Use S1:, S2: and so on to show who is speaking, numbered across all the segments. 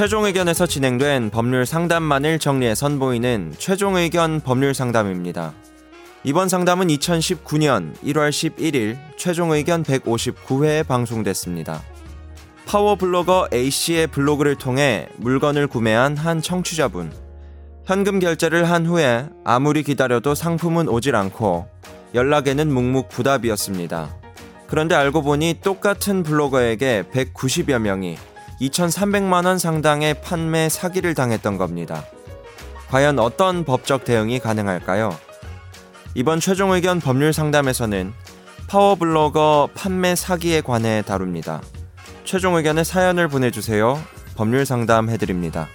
S1: 최종 의견에서 진행된 법률 상담만을 정리해 선보이는 최종 의견 법률 상담입니다. 이번 상담은 2019년 1월 11일 최종 의견 159회에 방송됐습니다. 파워 블로거 A씨의 블로그를 통해 물건을 구매한 한 청취자분. 현금 결제를 한 후에 아무리 기다려도 상품은 오질 않고 연락에는 묵묵부답이었습니다. 그런데 알고 보니 똑같은 블로거에게 190여 명이 2,300만 원 상당의 판매 사기를 당했던 겁니다. 과연 어떤 법적 대응이 가능할까요? 이번 최종 의견 법률 상담에서는 파워블로거 판매 사기에 관해 다룹니다. 최종 의견의 사연을 보내주세요. 법률 상담 해드립니다.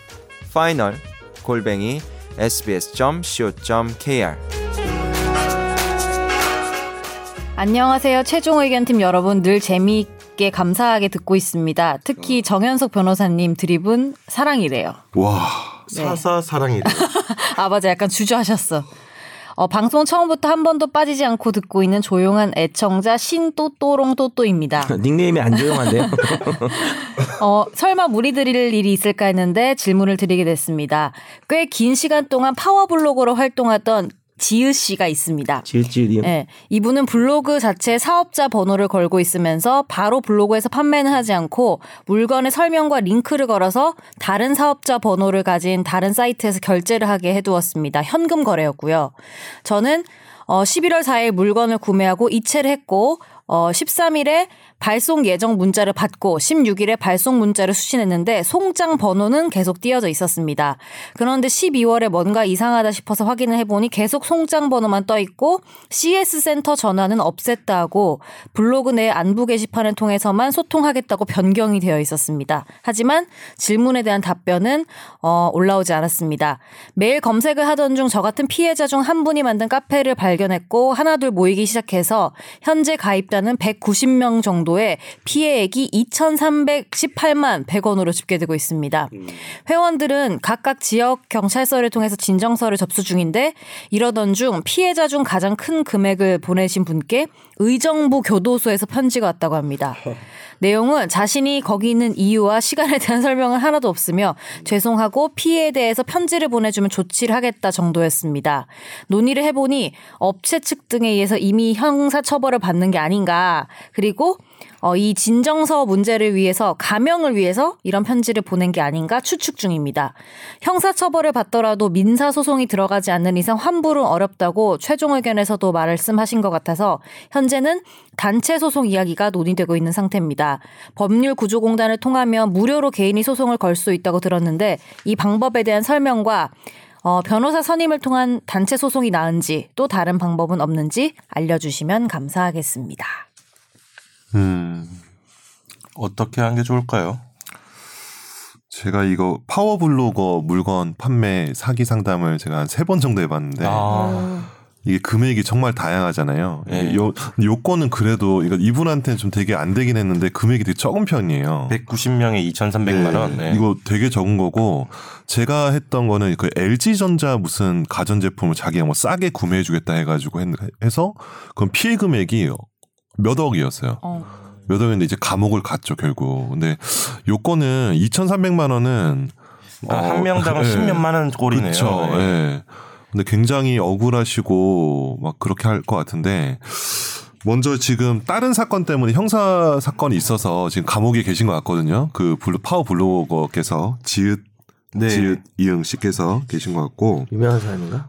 S1: final 골뱅이 sbs.co.kr
S2: 안녕하세요. 최종 의견팀 여러분 늘 재미있게 감사하게 듣고 있습니다. 특히 정현석 변호사님 드립은 사랑이래요.
S3: 와
S2: 네.
S3: 사사 사랑이래.
S2: 아 맞아 약간 주저하셨어. 어, 방송 처음부터 한 번도 빠지지 않고 듣고 있는 조용한 애청자 신또또롱또또입니다.
S4: 닉네임이 안 조용한데요?
S2: 어, 설마 무리 드릴 일이 있을까 했는데 질문을 드리게 됐습니다. 꽤 긴 시간 동안 파워블로거로 활동하던 지읒 씨가 있습니다.
S4: 지읒지읒이요?
S2: 네, 이분은 블로그 자체에 사업자 번호를 걸고 있으면서 바로 블로그에서 판매는 하지 않고 물건의 설명과 링크를 걸어서 다른 사업자 번호를 가진 다른 사이트에서 결제를 하게 해두었습니다. 현금 거래였고요. 저는 어, 11월 4일 물건을 구매하고 이체를 했고 어, 13일에 발송 예정 문자를 받고 16일에 발송 문자를 수신했는데 송장 번호는 계속 띄어져 있었습니다. 그런데 12월에 뭔가 이상하다 싶어서 확인을 해보니 계속 송장 번호만 떠 있고 CS 센터 전화는 없앴다고 블로그 내 안부 게시판을 통해서만 소통하겠다고 변경이 되어 있었습니다. 하지만 질문에 대한 답변은 어, 올라오지 않았습니다. 매일 검색을 하던 중 저 같은 피해자 중 한 분이 만든 카페를 발견했고 하나둘 모이기 시작해서 현재 가입자는 190명 정도 의 피해액이 2,318만 100원으로 집계되고 있습니다. 회원들은 각각 지역 경찰서를 통해서 진정서를 접수 중인데 이러던 중 피해자 중 가장 큰 금액을 보내신 분께 의정부 교도소에서 편지가 왔다고 합니다. 내용은 자신이 거기 있는 이유와 시간에 대한 설명은 하나도 없으며 죄송하고 피해에 대해서 편지를 보내주면 조치를 하겠다 정도였습니다. 논의를 해보니 업체 측 등에 의해서 이미 형사처벌을 받는 게 아닌가. 그리고 어, 이 진정서 문제를 위해서 가명을 위해서 이런 편지를 보낸 게 아닌가 추측 중입니다. 형사처벌을 받더라도 민사소송이 들어가지 않는 이상 환불은 어렵다고 최종 의견에서도 말씀하신 것 같아서 현재는 단체 소송 이야기가 논의되고 있는 상태입니다. 법률 구조공단을 통하면 무료로 개인이 소송을 걸 수 있다고 들었는데 이 방법에 대한 설명과 어, 변호사 선임을 통한 단체 소송이 나은지 또 다른 방법은 없는지 알려주시면 감사하겠습니다.
S3: 음 어떻게 하는 게 좋을까요? 제가 이거 파워 블로거 물건 판매 사기 상담을 제가 한 세 번 정도 해봤는데
S4: 아,
S3: 이게 금액이 정말 다양하잖아요.
S4: 네.
S3: 요 요건은 그래도 이거 이분한테는 좀 되게 안 되긴 했는데 금액이 되게 적은 편이에요.
S5: 190명에 2,300만 원. 네.
S3: 이거 되게 적은 거고 제가 했던 거는 그 LG 전자 무슨 가전 제품을 자기가 뭐 싸게 구매해 주겠다 해 가지고 했- 해서 그럼 피해 금액이 몇 억이었어요.
S2: 어.
S3: 몇 억인데 이제 감옥을 갔죠 결국. 근데 요건은 2,300만 원은
S5: 그러니까 한 명당
S3: 예.
S5: 10몇만 원 꼴이네요.
S3: 그렇죠.
S5: 네.
S3: 예. 근데 굉장히 억울하시고 막 그렇게 할 것 같은데 먼저 지금 다른 사건 때문에 형사 사건이 있어서 지금 감옥에 계신 것 같거든요. 그 블루, 파워 블로거께서 지읒
S5: 네.
S3: 지읒 이응 씨께서 계신 것 같고
S4: 유명한 사람인가?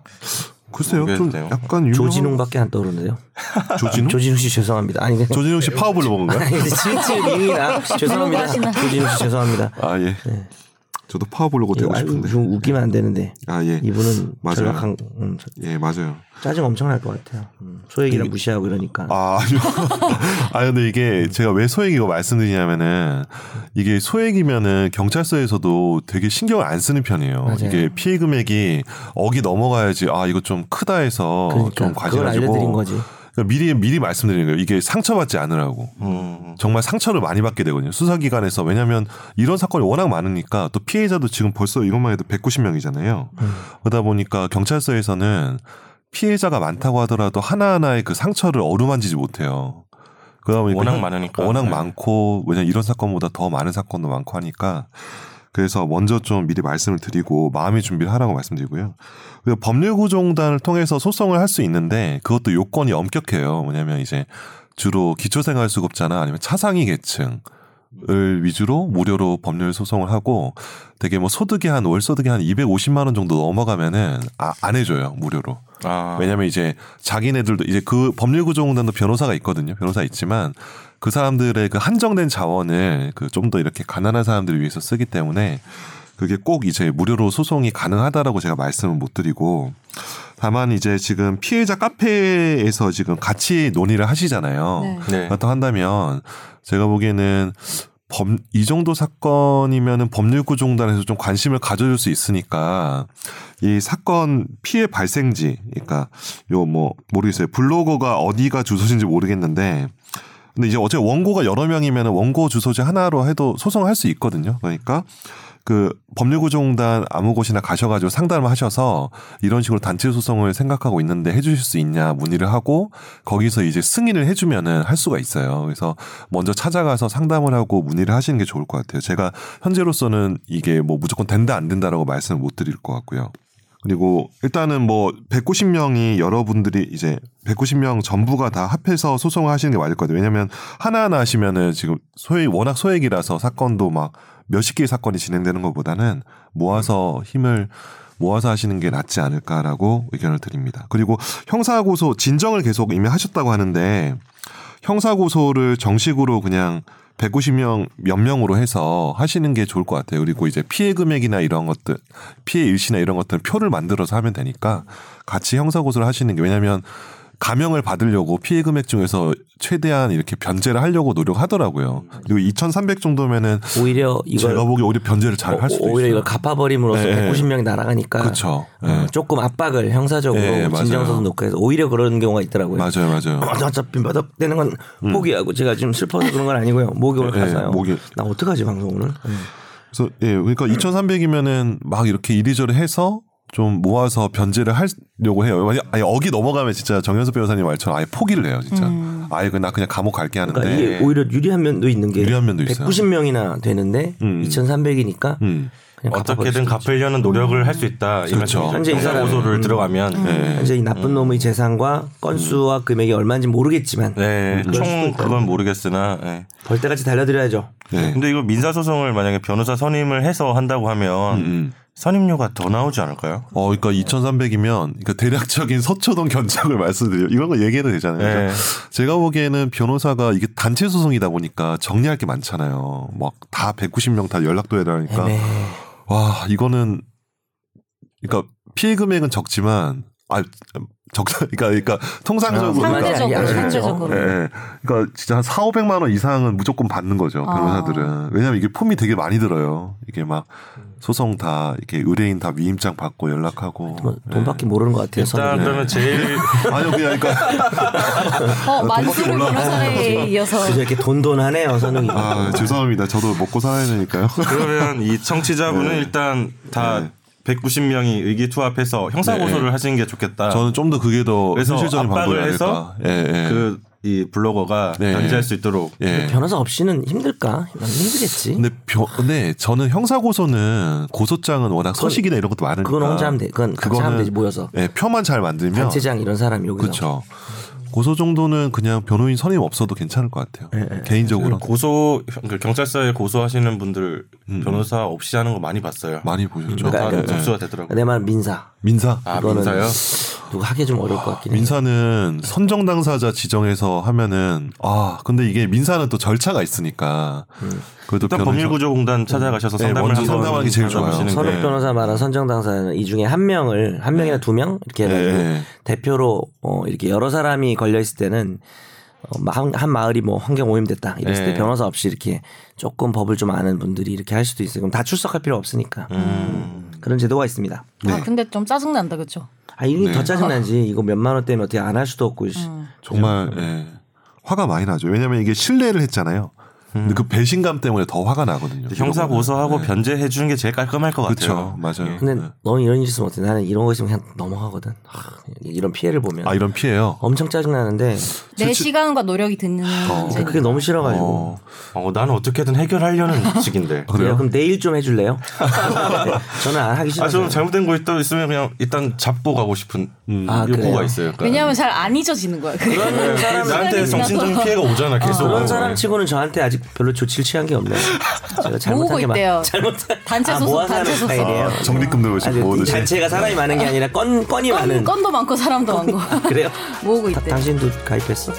S3: 글쎄요 좀. 약간 유명한
S4: 조진웅밖에 안 떠오르는데요.
S3: 조진웅
S4: 조진웅 씨 죄송합니다. 아니
S3: 조진웅 씨 파워 블로거인가요?
S4: 아니 지읒지읒이나 죄송합니다.
S2: 하시나?
S4: 조진웅 씨 죄송합니다.
S3: 아 예. 저도 파워 블로거
S4: 되고
S3: 싶은데.
S4: 좀 웃기면 안 되는데
S3: 아 예.
S4: 이분은
S3: 맞아요.
S4: 전락한 음, 저-
S3: 예 맞아요.
S4: 짜증 엄청 날 것 같아요. 음, 소액이랑 무시하고 이러니까.
S3: 아, 아니요. 아, 근데 이게 제가 왜 소액이고 말씀드리냐면은 이게 소액이면은 경찰서에서도 되게 신경을 안 쓰는 편이에요.
S4: 맞아요.
S3: 이게 피해 금액이 억이 넘어가야지 아, 이거 좀 크다 해서
S4: 그러니까
S3: 좀
S4: 그걸 알려드린
S3: 과징하시고
S4: 거지.
S3: 그러니까 미리 미리 말씀드리는 거예요. 이게 상처받지 않으라고.
S5: 음.
S3: 정말 상처를 많이 받게 되거든요. 수사기관에서. 왜냐하면 이런 사건이 워낙 많으니까 또 피해자도 지금 벌써 이것만 해도 190명이잖아요.
S4: 음.
S3: 그러다 보니까 경찰서에서는 피해자가 많다고 하더라도 하나하나의 그 상처를 어루만지지 못해요. 그러다 보니까
S5: 워낙
S3: 현-
S5: 많으니까.
S3: 워낙
S5: 네.
S3: 많고 왜냐 면 이런 사건보다 더 많은 사건도 많고 하니까 그래서 먼저 좀 미리 말씀을 드리고 마음의 준비를 하라고 말씀드리고요. 그리고 법률구조공단을 통해서 소송을 할 수 있는데 그것도 요건이 엄격해요. 뭐냐면 이제 주로 기초생활수급자나 아니면 차상위 계층 을 위주로 무료로 법률 소송을 하고 되게 뭐 소득이 한 월 소득이 한 250만 원 정도 넘어가면은 아, 안 해줘요 무료로
S5: 아.
S3: 왜냐면 이제 자기네들도 이제 그 법률구조공단도 변호사가 있거든요 변호사 있지만 그 사람들의 그 한정된 자원을 그 좀 더 이렇게 가난한 사람들을 위해서 쓰기 때문에 그게 꼭 이제 무료로 소송이 가능하다라고 제가 말씀을 못 드리고 다만 이제 지금 피해자 카페에서 지금 같이 논의를 하시잖아요.
S2: 네.
S5: 네.
S3: 그렇다 한다면 제가 보기에는 법, 이 정도 사건이면은 법률구조공단에서 좀 관심을 가져줄 수 있으니까 이 사건 피해 발생지, 그러니까 요 뭐 모르겠어요. 블로거가 어디가 주소지인지 모르겠는데 근데 이제 어째 원고가 여러 명이면 원고 주소지 하나로 해도 소송을 할수 있거든요. 그러니까 그 법률구조공단 아무 곳이나 가셔가지고 상담을 하셔서 이런 식으로 단체 소송을 생각하고 있는데 해주실 수 있냐 문의를 하고 거기서 이제 승인을 해주면은 할 수가 있어요. 그래서 먼저 찾아가서 상담을 하고 문의를 하시는 게 좋을 것 같아요. 제가 현재로서는 이게 뭐 무조건 된다 안 된다라고 말씀을 못 드릴 것 같고요. 그리고 일단은 뭐 190명이 여러분들이 이제 190명 전부가 다 합해서 소송을 하시는 게 맞을 것 같아요. 왜냐하면 하나하나 하시면은 지금 소액 워낙 소액이라서 사건도 막 몇십 개의 사건이 진행되는 것보다는 모아서 힘을 모아서 하시는 게 낫지 않을까라고 의견을 드립니다. 그리고 형사고소 진정을 계속 이미 하셨다고 하는데 형사고소를 정식으로 그냥 190명 몇 명으로 해서 하시는 게 좋을 것 같아요. 그리고 이제 피해 금액이나 이런 것들, 피해 일시나 이런 것들은 표를 만들어서 하면 되니까 같이 형사고소를 하시는 게 왜냐하면 감형을 받으려고 피해 금액 중에서 최대한 이렇게 변제를 하려고 노력하더라고요. 그리고 2,300 정도면은
S4: 오히려 이걸
S3: 제가 보기 오히려 변제를 잘 할 수도
S4: 오- 오히려
S3: 있어요.
S4: 이걸 갚아버림으로써
S3: 네.
S4: 190명이 날아가니까
S3: 그렇죠.
S4: 어,
S3: 네.
S4: 조금 압박을 형사적으로
S3: 네.
S4: 진정서도 놓고 해서 오히려 그런 경우가 있더라고요.
S3: 맞아요, 맞아요.
S4: 어, 어차피 몇억되는 건 포기하고 제가 지금 슬퍼서 그런 건 아니고요. 목욕을
S3: 네,
S4: 가서요.
S3: 목욕.
S4: 나 어떡하지 방송 오늘?
S3: 그래서 예, 그러니까 2,300이면은 막 이렇게 이리저리 해서 좀 모아서 변제를 하려고 해요. 만약- 아니 어기 넘어가면 진짜 정현수 변호사님 말처럼 아예 포기를 해요, 진짜. 아예 그나 그냥 감옥 갈게 하는데.
S4: 그러니까 이게 오히려 유리한 면도 있는 게
S3: 유리한 면도 있어요.
S4: 190명이나 되는데
S3: 음.
S4: 2,300이니까
S3: 음.
S5: 어떻게든 갚으려는 노력을 할 수 있다. 이
S3: 그렇죠.
S4: 현재 이 사람은-
S5: 고소를 들어가면
S4: 있죠.
S3: 네.
S4: 현재 이 나쁜 놈의 재산과 건수와 금액이 얼마인지 모르겠지만
S5: 네, 총. 그건 모르겠으나. 네.
S4: 벌떼같이 달려드려야죠.
S3: 네.
S5: 근데 이거 민사 소송을 만약에 변호사 선임을 해서 한다고 하면
S3: 음, 음.
S5: 선임료가 더 나오지 않을까요?
S3: 어, 그러니까 2,300이면 그러니까 대략적인 서초동 견적을 말씀드려요. 이런 거 얘기해도 되잖아요.
S5: 네.
S3: 제가 보기에는 변호사가 이게 단체 소송이다 보니까 정리할 게 많잖아요. 막 다 190명 다 연락도 해야 되니까.
S4: 애매해.
S3: 와, 이거는 그러니까 피해 금액은 적지만 아 적다 그러니까 그러니까 통상적으로
S4: 아,
S3: 그러니까
S4: 상대적으로,
S3: 예,
S2: 상대적으로.
S3: 예, 예. 그러니까 진짜 한 4, 500만 원 이상은 무조건 받는 거죠.
S2: 아.
S3: 변호사들은. 왜냐면 이게 폼이 되게 많이 들어요. 이게 막 소송 다 이렇게 의뢰인 다 위임장 받고 연락하고.
S4: 뭐 돈밖에 모르는 것 같아요.
S5: 일단
S4: 선생님.
S5: 그러면 제일
S3: 아니요, 그냥 그러니까
S2: 어, 만수르
S3: 올라가는
S2: 변호사에 이어서
S4: 그래서 이렇게 돈돈하네요, 선웅이.
S3: 아, 죄송합니다. 저도 먹고 살아야 되니까요.
S5: 그러면 이 청취자분은
S3: 네.
S5: 일단 다
S3: 네.
S5: 190명이 의기투합해서 형사 고소를
S3: 네.
S5: 하시는 게 좋겠다.
S3: 저는 좀 더 그게 더
S5: 그래서
S3: 현실적인 방법이
S5: 해서.
S3: 예, 예.
S5: 그이 블로거가
S3: 네.
S5: 변제할 수 있도록
S3: 예.
S4: 변호사 없이는 힘들까? 힘들겠지.
S3: 근데 벼, 근데 저는 형사 고소는 고소장은 워낙 서식이나 이런 것도 많으니까.
S4: 그건 혼자 하면 돼. 그건 같이 하면 되지 모여서.
S3: 예, 표만 잘 만들면
S4: 단체장 이런 사람이 여기서.
S3: 그렇죠. 고소 정도는 그냥 변호인 선임 없어도 괜찮을 것 같아요.
S4: 예, 예.
S3: 개인적으로
S5: 고소 그 경찰서에 고소하시는 분들
S3: 음.
S5: 변호사 없이 하는 거 많이 봤어요.
S3: 많이 보셨죠.
S5: 다
S4: 그러니까
S3: 예.
S5: 접수가 되더라고요.
S4: 내말 민사.
S3: 민사.
S5: 아 민사요?
S4: 누가 하기 좀 어려울 것 같긴 해.
S3: 민사는 선정 당사자 지정해서 하면은 아 근데 이게 민사는 또 절차가 있으니까 그래도
S5: 일단 법률구조공단 찾아가셔서
S3: 네,
S5: 상담을
S3: 먼저 게 제일 좋아요.
S4: 서로
S5: 게
S4: 변호사 말한 선정 당사자는 이 중에 한 명을 한 명이나 두명 이렇게
S3: 네.
S4: 대표로 어 이렇게 여러 사람이 걸려 있을 때는 어, 한, 한 마을이 뭐 환경 오염됐다 이랬을
S5: 네.
S4: 때 변호사 없이 이렇게 조금 법을 좀 아는 분들이 이렇게 할 수도 있어요. 그럼 다 출석할 필요 없으니까
S5: 음.
S4: 그런 제도가 있습니다.
S2: 아 근데 좀 짜증 난다 그죠?
S4: 아 이게
S3: 네.
S4: 더 짜증 나지 이거 몇만 원 때문에 어떻게 안 할 수도 없고 씨.
S2: 음.
S3: 정말 예. 화가 많이 나죠. 왜냐하면 이게 신뢰를 했잖아요. 근데 그 배신감 때문에 더 화가 나거든요.
S5: 형사. 고소하고
S3: 네.
S5: 변제해 주는 게 제일 깔끔할 것
S3: 그렇죠.
S5: 같아요.
S3: 맞아요.
S5: 예.
S4: 근데
S3: 네.
S4: 너는 이런 일 있으면 어때? 나는 이런 거 있으면 그냥 넘어가거든. 하, 이런 피해를 보면
S3: 아 이런 피해요.
S4: 엄청 짜증 나는데
S2: 내 시간과 노력이 드는 문제.
S4: 그게 너무 싫어가지고.
S3: 어.
S5: 어, 나는 어떻게든 해결하려는 식인데.
S3: 그래요?
S4: 그럼 내일 좀 해줄래요? 네, 저는 안 하기 싫어요.
S5: 아, 저는 잘못된 거 있다 있으면 그냥 일단 잡고 가고 싶은
S4: 아,
S5: 욕구가
S4: 그래요?
S5: 있어요. 약간.
S2: 왜냐하면 잘 안 잊어지는 거야. 그게.
S4: 그런 사람
S5: 나한테 정신적인 피해가 오잖아 계속.
S4: 그런 사람 치고는 저한테 아직 별로 좋칠 취한 게 없네요. 제가 잘못한 게
S2: 있대요.
S4: 많. 잘못한
S2: 단체
S4: 아,
S2: 소속, 단체.
S4: 스타일이에요.
S3: 아, 적립금 들고
S4: 아니,
S3: 모으듯이.
S4: 단체가 사람이 많은 게 아니라 건 건이 많은.
S2: 건, 건도 많고 사람도 많고
S4: 그래요?
S2: 모으고
S4: 다-
S2: 있대.
S4: 당신도 가입했어?